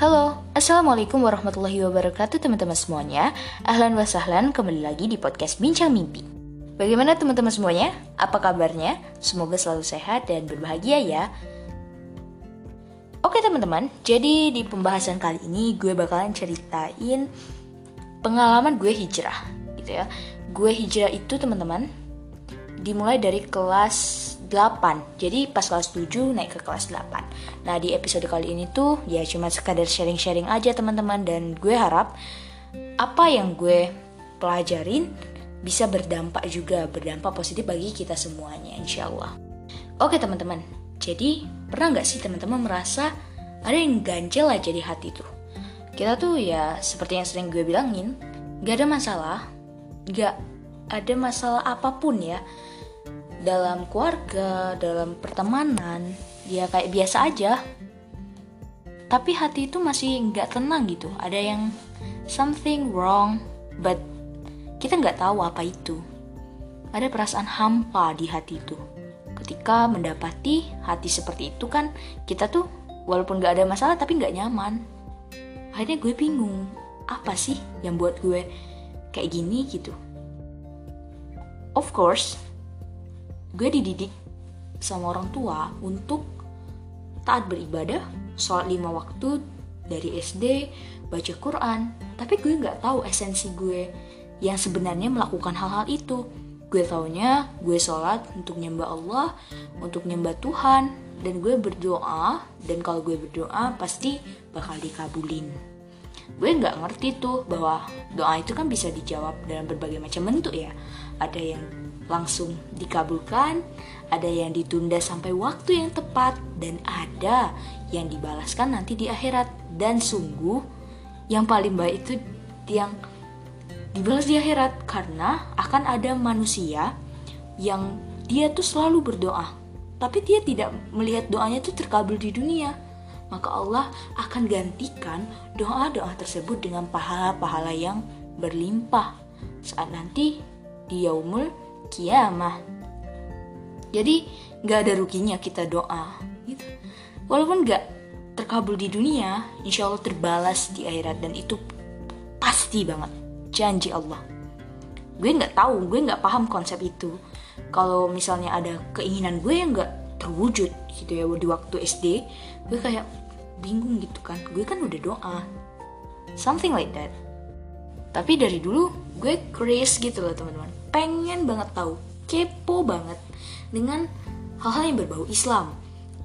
Halo, Assalamualaikum warahmatullahi wabarakatuh teman-teman semuanya Ahlan wa sahlan, kembali lagi di podcast Bincang Mimpi Bagaimana teman-teman semuanya? Apa kabarnya? Semoga selalu sehat dan berbahagia ya Oke teman-teman, jadi di pembahasan kali ini gue bakalan ceritain pengalaman gue hijrah gitu ya Gue hijrah itu teman-teman dimulai dari kelas 8 Jadi pas kelas 7 naik ke kelas 8 Nah di episode kali ini tuh ya cuma sekadar sharing-sharing aja teman-teman. Dan gue harap apa yang gue pelajarin bisa berdampak juga Berdampak positif bagi kita semuanya insya Allah Oke teman-teman. Jadi pernah nggak sih teman-teman merasa ada yang ganjel aja di hati tuh? Kita tuh ya seperti yang sering gue bilangin Gak ada masalah Gak ada masalah apa pun ya dalam keluarga, dalam pertemanan, ya kayak biasa aja. Tapi hati itu masih nggak tenang gitu. Ada yang something wrong, but kita nggak tahu apa itu. Ada perasaan hampa di hati itu. Ketika mendapati hati seperti itu kan, kita tuh walaupun nggak ada masalah tapi nggak nyaman. Akhirnya gue bingung, apa sih yang buat gue kayak gini gitu. Of course, gue dididik sama orang tua untuk taat beribadah, sholat lima waktu dari SD, baca Quran. Tapi gue nggak tahu esensi gue yang sebenarnya melakukan hal-hal itu. Gue taunya gue sholat untuk nyembah Allah, untuk nyembah Tuhan, dan gue berdoa. Dan kalau gue berdoa pasti bakal dikabulin. Gue nggak ngerti tuh bahwa doa itu kan bisa dijawab dalam berbagai macam bentuk ya. Ada yang langsung dikabulkan, ada yang ditunda sampai waktu yang tepat, dan ada yang dibalaskan nanti di akhirat. Dan sungguh, yang paling baik itu yang dibalas di akhirat karena akan ada manusia yang dia tuh selalu berdoa, tapi dia tidak melihat doanya itu terkabul di dunia. Maka Allah akan gantikan doa-doa tersebut dengan pahala-pahala yang berlimpah saat nanti di yaumul kiamah. Jadi nggak ada ruginya kita doa, gitu. Walaupun nggak terkabul di dunia, insya Allah terbalas di akhirat dan itu pasti banget janji Allah. Gue nggak tahu, gue nggak paham konsep itu. Kalau misalnya ada keinginan gue yang nggak terwujud gitu ya di waktu SD, gue kayak bingung gitu kan. Gue kan udah doa, something like that. Tapi dari dulu gue crazy gitu loh teman-teman pengen banget tahu, kepo banget dengan hal-hal yang berbau Islam.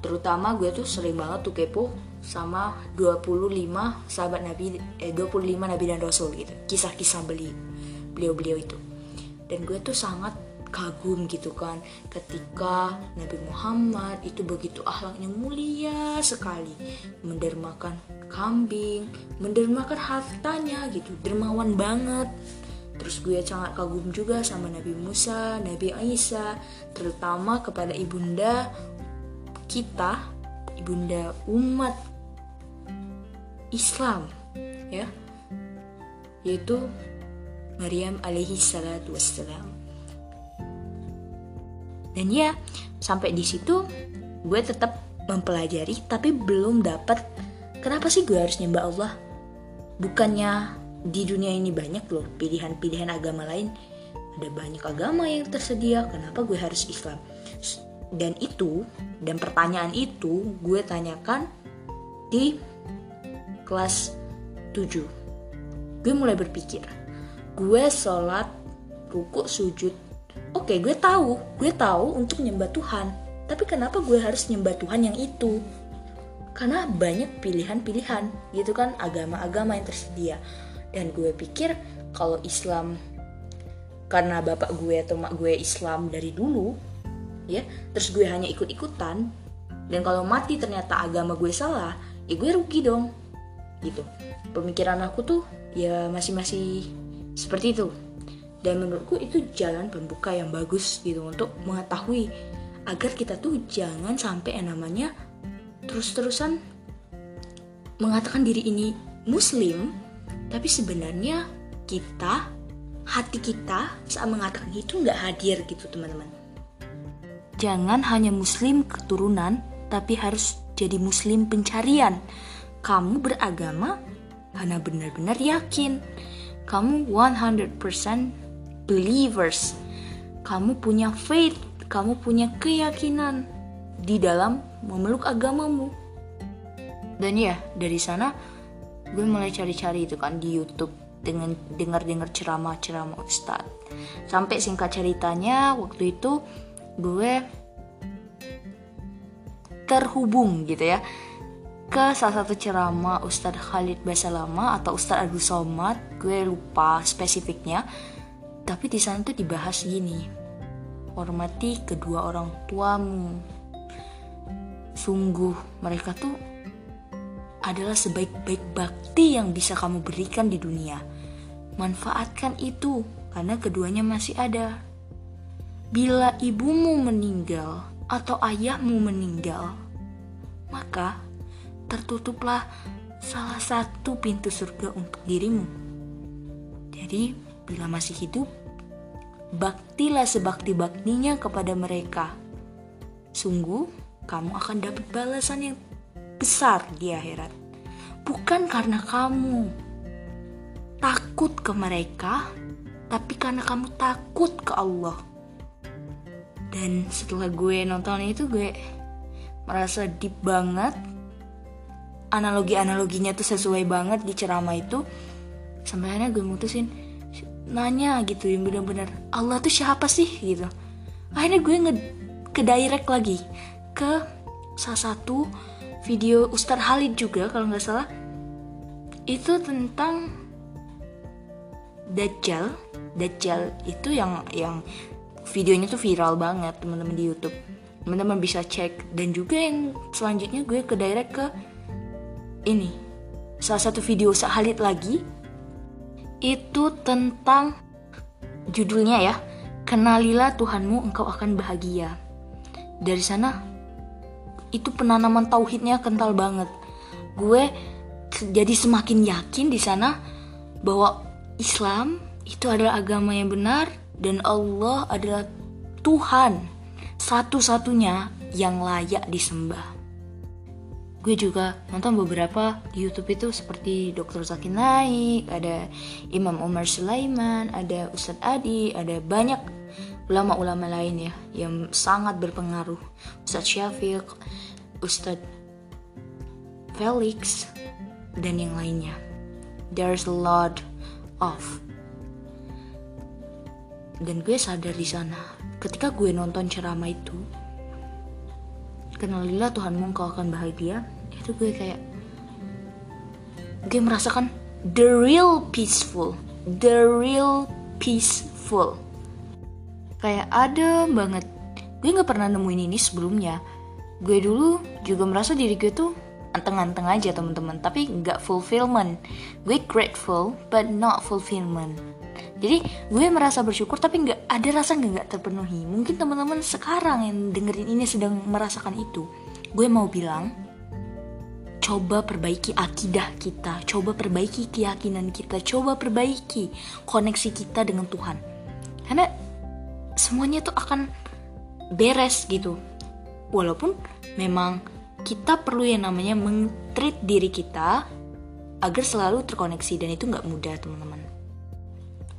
Terutama gue tuh sering banget tuh kepo sama 25 sahabat Nabi eh 25 Nabi dan Rasul gitu. Kisah-kisah beli beliau-beliau itu. Dan gue tuh sangat kagum gitu kan ketika Nabi Muhammad itu begitu akhlaknya mulia sekali mendermakan kambing mendermakan hartanya gitu dermawan banget Terus gue sangat kagum juga sama Nabi Musa, Nabi Isa, terutama kepada ibunda kita, ibunda umat Islam, ya, yaitu Maryam alaihi salatu wassalam. Dan ya, sampai di situ gue tetap mempelajari tapi belum dapat kenapa sih gue harus nyembah Allah? Bukannya di dunia ini banyak loh pilihan-pilihan agama lain. Ada banyak agama yang tersedia kenapa gue harus Islam? Dan itu dan pertanyaan itu gue tanyakan di kelas 7 gue mulai berpikir gue sholat ruku sujud. Oke gue tahu gue tahu untuk nyembah Tuhan. Tapi kenapa gue harus nyembah Tuhan yang itu? Karena banyak pilihan-pilihan gitu kan agama-agama yang tersedia dan gue pikir kalau Islam karena bapak gue atau mak gue Islam dari dulu ya terus gue hanya ikut-ikutan dan kalau mati ternyata agama gue salah ya gue rugi dong gitu. Pemikiran aku tuh ya masih-masih seperti itu. Dan menurutku itu jalan pembuka yang bagus gitu untuk mengetahui agar kita tuh jangan sampai yang namanya terus-terusan mengatakan diri ini muslim tapi sebenarnya kita, hati kita saat mengatakan itu nggak hadir gitu teman-teman. Jangan hanya muslim keturunan, tapi harus jadi muslim pencarian. kamu beragama karena benar-benar yakin. Kamu 100% believers. Kamu punya faith, kamu punya keyakinan di dalam memeluk agamamu. Dan ya, dari sana gue mulai cari-cari itu kan di YouTube dengan dengar-dengar ceramah-ceramah ustadz. Sampai singkat ceritanya waktu itu gue terhubung gitu ya ke salah satu ceramah Ustadz Khalid Basalama atau Ustadz Agus Somad. Gue lupa spesifiknya. Tapi di sana tuh dibahas gini hormati kedua orang tuamu. Sungguh mereka tuh adalah sebaik-baik bakti yang bisa kamu berikan di dunia manfaatkan itu karena keduanya masih ada bila ibumu meninggal atau ayahmu meninggal, maka tertutuplah salah satu pintu surga untuk dirimu. Jadi, bila masih hidup, baktilah sebakti-baktinya kepada mereka. Sungguh, kamu akan dapat balasan yang besar di akhirat. Bukan karena kamu takut ke mereka, tapi karena kamu takut ke Allah. Dan setelah gue nonton itu gue merasa deep banget. Analogi-analoginya tuh sesuai banget di ceramah itu. Sampai akhirnya gue mutusin nanya gitu yang bener-bener Allah tuh siapa sih? gitu. Akhirnya gue nge ke direct lagi ke salah satu video Ustadz Halid juga kalau nggak salah. Itu tentang Dajjal. Dajjal itu yang yang videonya tuh viral banget teman-teman di YouTube. Teman-teman bisa cek. Dan juga yang selanjutnya gue ke direct ke ini. Salah satu video Halid lagi. Itu tentang judulnya ya kenalilah Tuhanmu engkau akan bahagia. Dari sana itu penanaman tauhidnya kental banget gue jadi semakin yakin di sana bahwa Islam itu adalah agama yang benar dan Allah adalah Tuhan satu-satunya yang layak disembah. Gue juga nonton beberapa di YouTube itu seperti Dr. Zaki Naik, ada Imam Umar Sulaiman, ada Ustadz Adi, ada banyak ulama-ulama lain ya yang sangat berpengaruh. Ustadz Syafiq, Ustadz Felix, dan yang lainnya. There's a lot of dan gue sadar di sana ketika gue nonton ceramah itu kenalilah Tuhanmu engkau akan bahagia itu gue kayak gue merasakan the real peaceful the real peaceful kayak ada banget. Gue nggak pernah nemuin ini sebelumnya. Gue dulu juga merasa diri gue tuh anteng-anteng aja teman-teman. Tapi nggak fulfillment. Gue grateful but not fulfillment. Jadi gue merasa bersyukur tapi nggak ada rasa nggak terpenuhi. Mungkin teman-teman sekarang yang dengerin ini sedang merasakan itu. Gue mau bilang coba perbaiki akidah kita. Coba perbaiki keyakinan kita. Coba perbaiki koneksi kita dengan Tuhan. Karena semuanya tuh akan beres gitu walaupun memang kita perlu yang namanya mentreat diri kita agar selalu terkoneksi dan itu nggak mudah teman-teman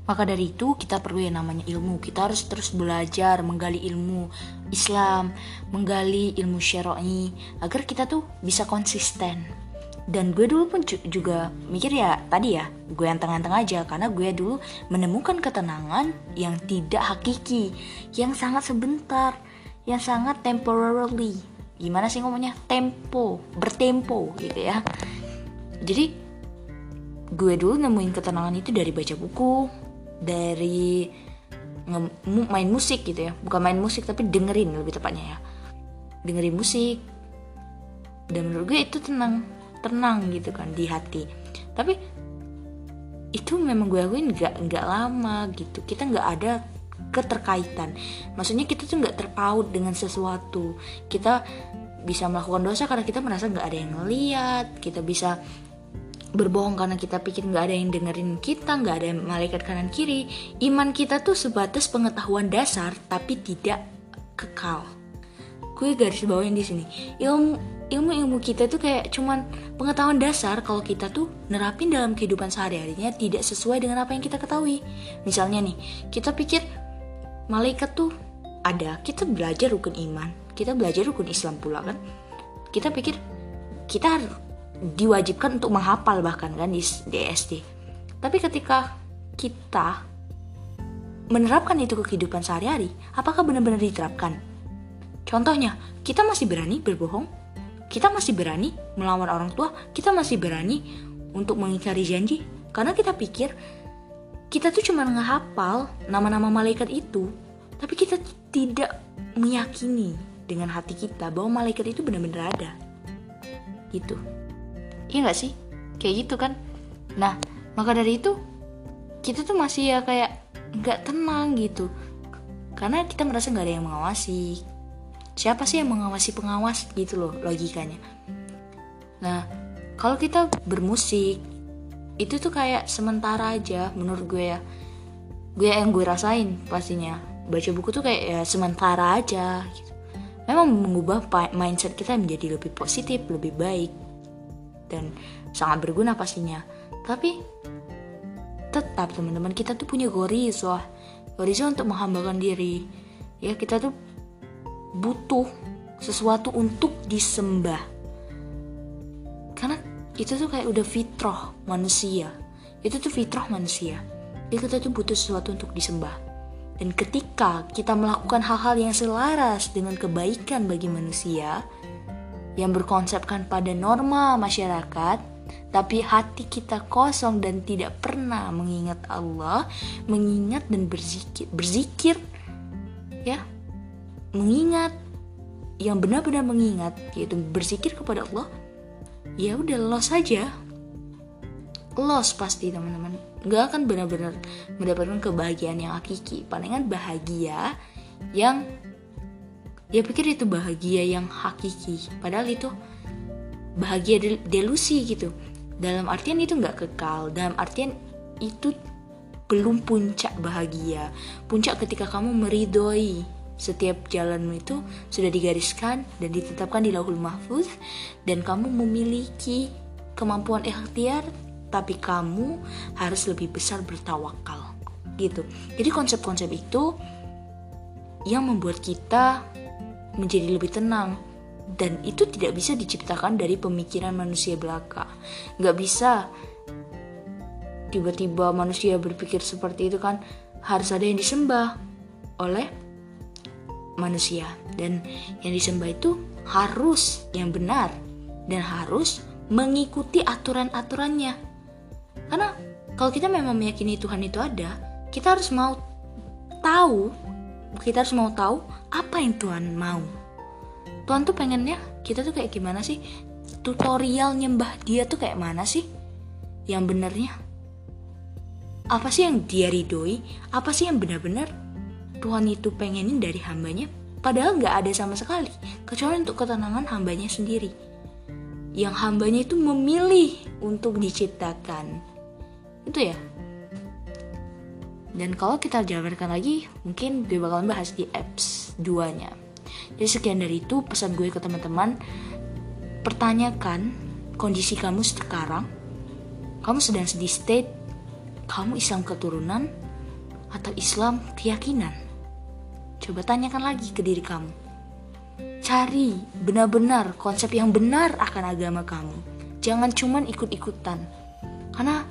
maka dari itu kita perlu yang namanya ilmu. Kita harus terus belajar menggali ilmu Islam, menggali ilmu syar'i agar kita tuh bisa konsisten. Dan gue dulu pun juga mikir ya tadi ya gue yang tengah-tengah aja karena gue dulu menemukan ketenangan yang tidak hakiki, yang sangat sebentar, yang sangat temporarily. Gimana sih ngomongnya? Tempo, bertempo gitu ya. Jadi gue dulu nemuin ketenangan itu dari baca buku, dari main musik gitu ya bukan main musik tapi dengerin lebih tepatnya ya dengerin musik dan menurut gue itu tenang tenang gitu kan di hati. Tapi itu memang gue akuin nggak nggak lama gitu. Kita nggak ada keterkaitan. Maksudnya kita tuh nggak terpaut dengan sesuatu. Kita bisa melakukan dosa karena kita merasa nggak ada yang ngeliat kita bisa berbohong karena kita pikir nggak ada yang dengerin kita, nggak ada malaikat kanan kiri. Iman kita tuh sebatas pengetahuan dasar tapi tidak kekal. gue garis bawain di sini. Ilmu ilmu ilmu kita tuh kayak cuman pengetahuan dasar kalau kita tuh nerapin dalam kehidupan sehari-harinya tidak sesuai dengan apa yang kita ketahui. Misalnya nih kita pikir malaikat tuh ada kita belajar rukun iman kita belajar rukun Islam pula kan. Kita pikir kita diwajibkan untuk menghafal bahkan kan di, di SD tapi ketika kita menerapkan itu ke kehidupan sehari-hari apakah benar-benar diterapkan? Contohnya kita masih berani berbohong kita masih berani melawan orang tua kita masih berani untuk mengingkari janji. Karena kita pikir kita tuh cuma ngehafal nama-nama malaikat itu tapi kita tidak meyakini dengan hati kita bahwa malaikat itu benar-benar ada. Gitu. Iya gak sih? Kayak gitu kan? Nah maka dari itu kita tuh masih ya kayak nggak tenang gitu. Karena kita merasa nggak ada yang mengawasi siapa sih yang mengawasi pengawas gitu loh logikanya. Nah kalau kita bermusik itu tuh kayak sementara aja menurut gue ya. Gue yang gue rasain pastinya. Baca buku tuh kayak ya sementara aja gitu. memang mengubah mindset kita menjadi lebih positif lebih baik dan sangat berguna pastinya. Tapi tetap teman-teman kita tuh punya gorizo gorizo untuk menghambakan diri. Ya kita tuh butuh sesuatu untuk disembah. Karena itu tuh kayak udah fitrah manusia. Itu tuh fitrah manusia. Jadi kita tuh butuh sesuatu untuk disembah. Dan ketika kita melakukan hal-hal yang selaras dengan kebaikan bagi manusia yang berkonsepkan pada norma masyarakat tapi hati kita kosong dan tidak pernah mengingat Allah, mengingat dan berzikir, berzikir ya, mengingat yang benar-benar mengingat yaitu berzikir kepada Allah ya udah los saja los pasti teman-teman. Nggak akan benar-benar mendapatkan kebahagiaan yang hakiki. Palingan bahagia yang ya pikir itu bahagia yang hakiki. Padahal itu bahagia del delusi gitu. Dalam artian itu nggak kekal. Dalam artian itu belum puncak bahagia. Puncak ketika kamu meridoi setiap jalanmu itu sudah digariskan dan ditetapkan di lauhul mahfuz dan kamu memiliki kemampuan ikhtiar tapi kamu harus lebih besar bertawakal gitu. Jadi konsep-konsep itu yang membuat kita menjadi lebih tenang dan itu tidak bisa diciptakan dari pemikiran manusia belaka. Nggak bisa tiba-tiba manusia berpikir seperti itu kan harus ada yang disembah oleh manusia dan yang disembah itu harus yang benar dan harus mengikuti aturan-aturannya. Karena kalau kita memang meyakini Tuhan itu ada, kita harus mau tahu, kita harus mau tahu apa yang Tuhan mau. Tuhan tuh pengennya kita tuh kayak gimana sih? Tutorial nyembah dia tuh kayak mana sih? Yang benernya? Apa sih yang dia ridhoi? Apa sih yang benar-benar Tuhan itu pengenin dari hambanya padahal nggak ada sama sekali kecuali untuk ketenangan hambanya sendiri. Yang hambanya itu memilih untuk diciptakan. Itu ya. Dan kalau kita jabarkan lagi mungkin gue bakalan bahas di apps 2 nya jadi sekian dari itu pesan gue ke teman-teman. Pertanyakan kondisi kamu sekarang. Kamu sedang di state kamu Islam keturunan atau Islam keyakinan Coba tanyakan lagi ke diri kamu. Cari benar-benar konsep yang benar akan agama kamu. Jangan cuman ikut-ikutan. Karena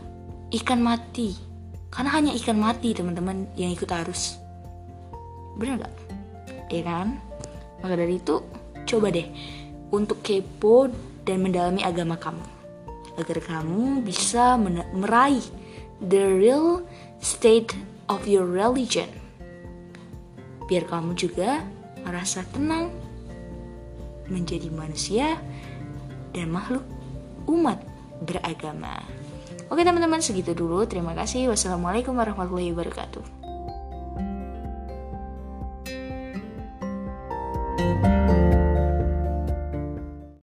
ikan mati. Karena hanya ikan mati teman-teman yang ikut arus. Benar gak? Ya kan? Maka dari itu coba deh untuk kepo dan mendalami agama kamu agar kamu bisa meraih the real state of your religion biar kamu juga merasa tenang menjadi manusia dan makhluk umat beragama. Oke teman-teman segitu dulu. Terima kasih. Wassalamualaikum warahmatullahi wabarakatuh.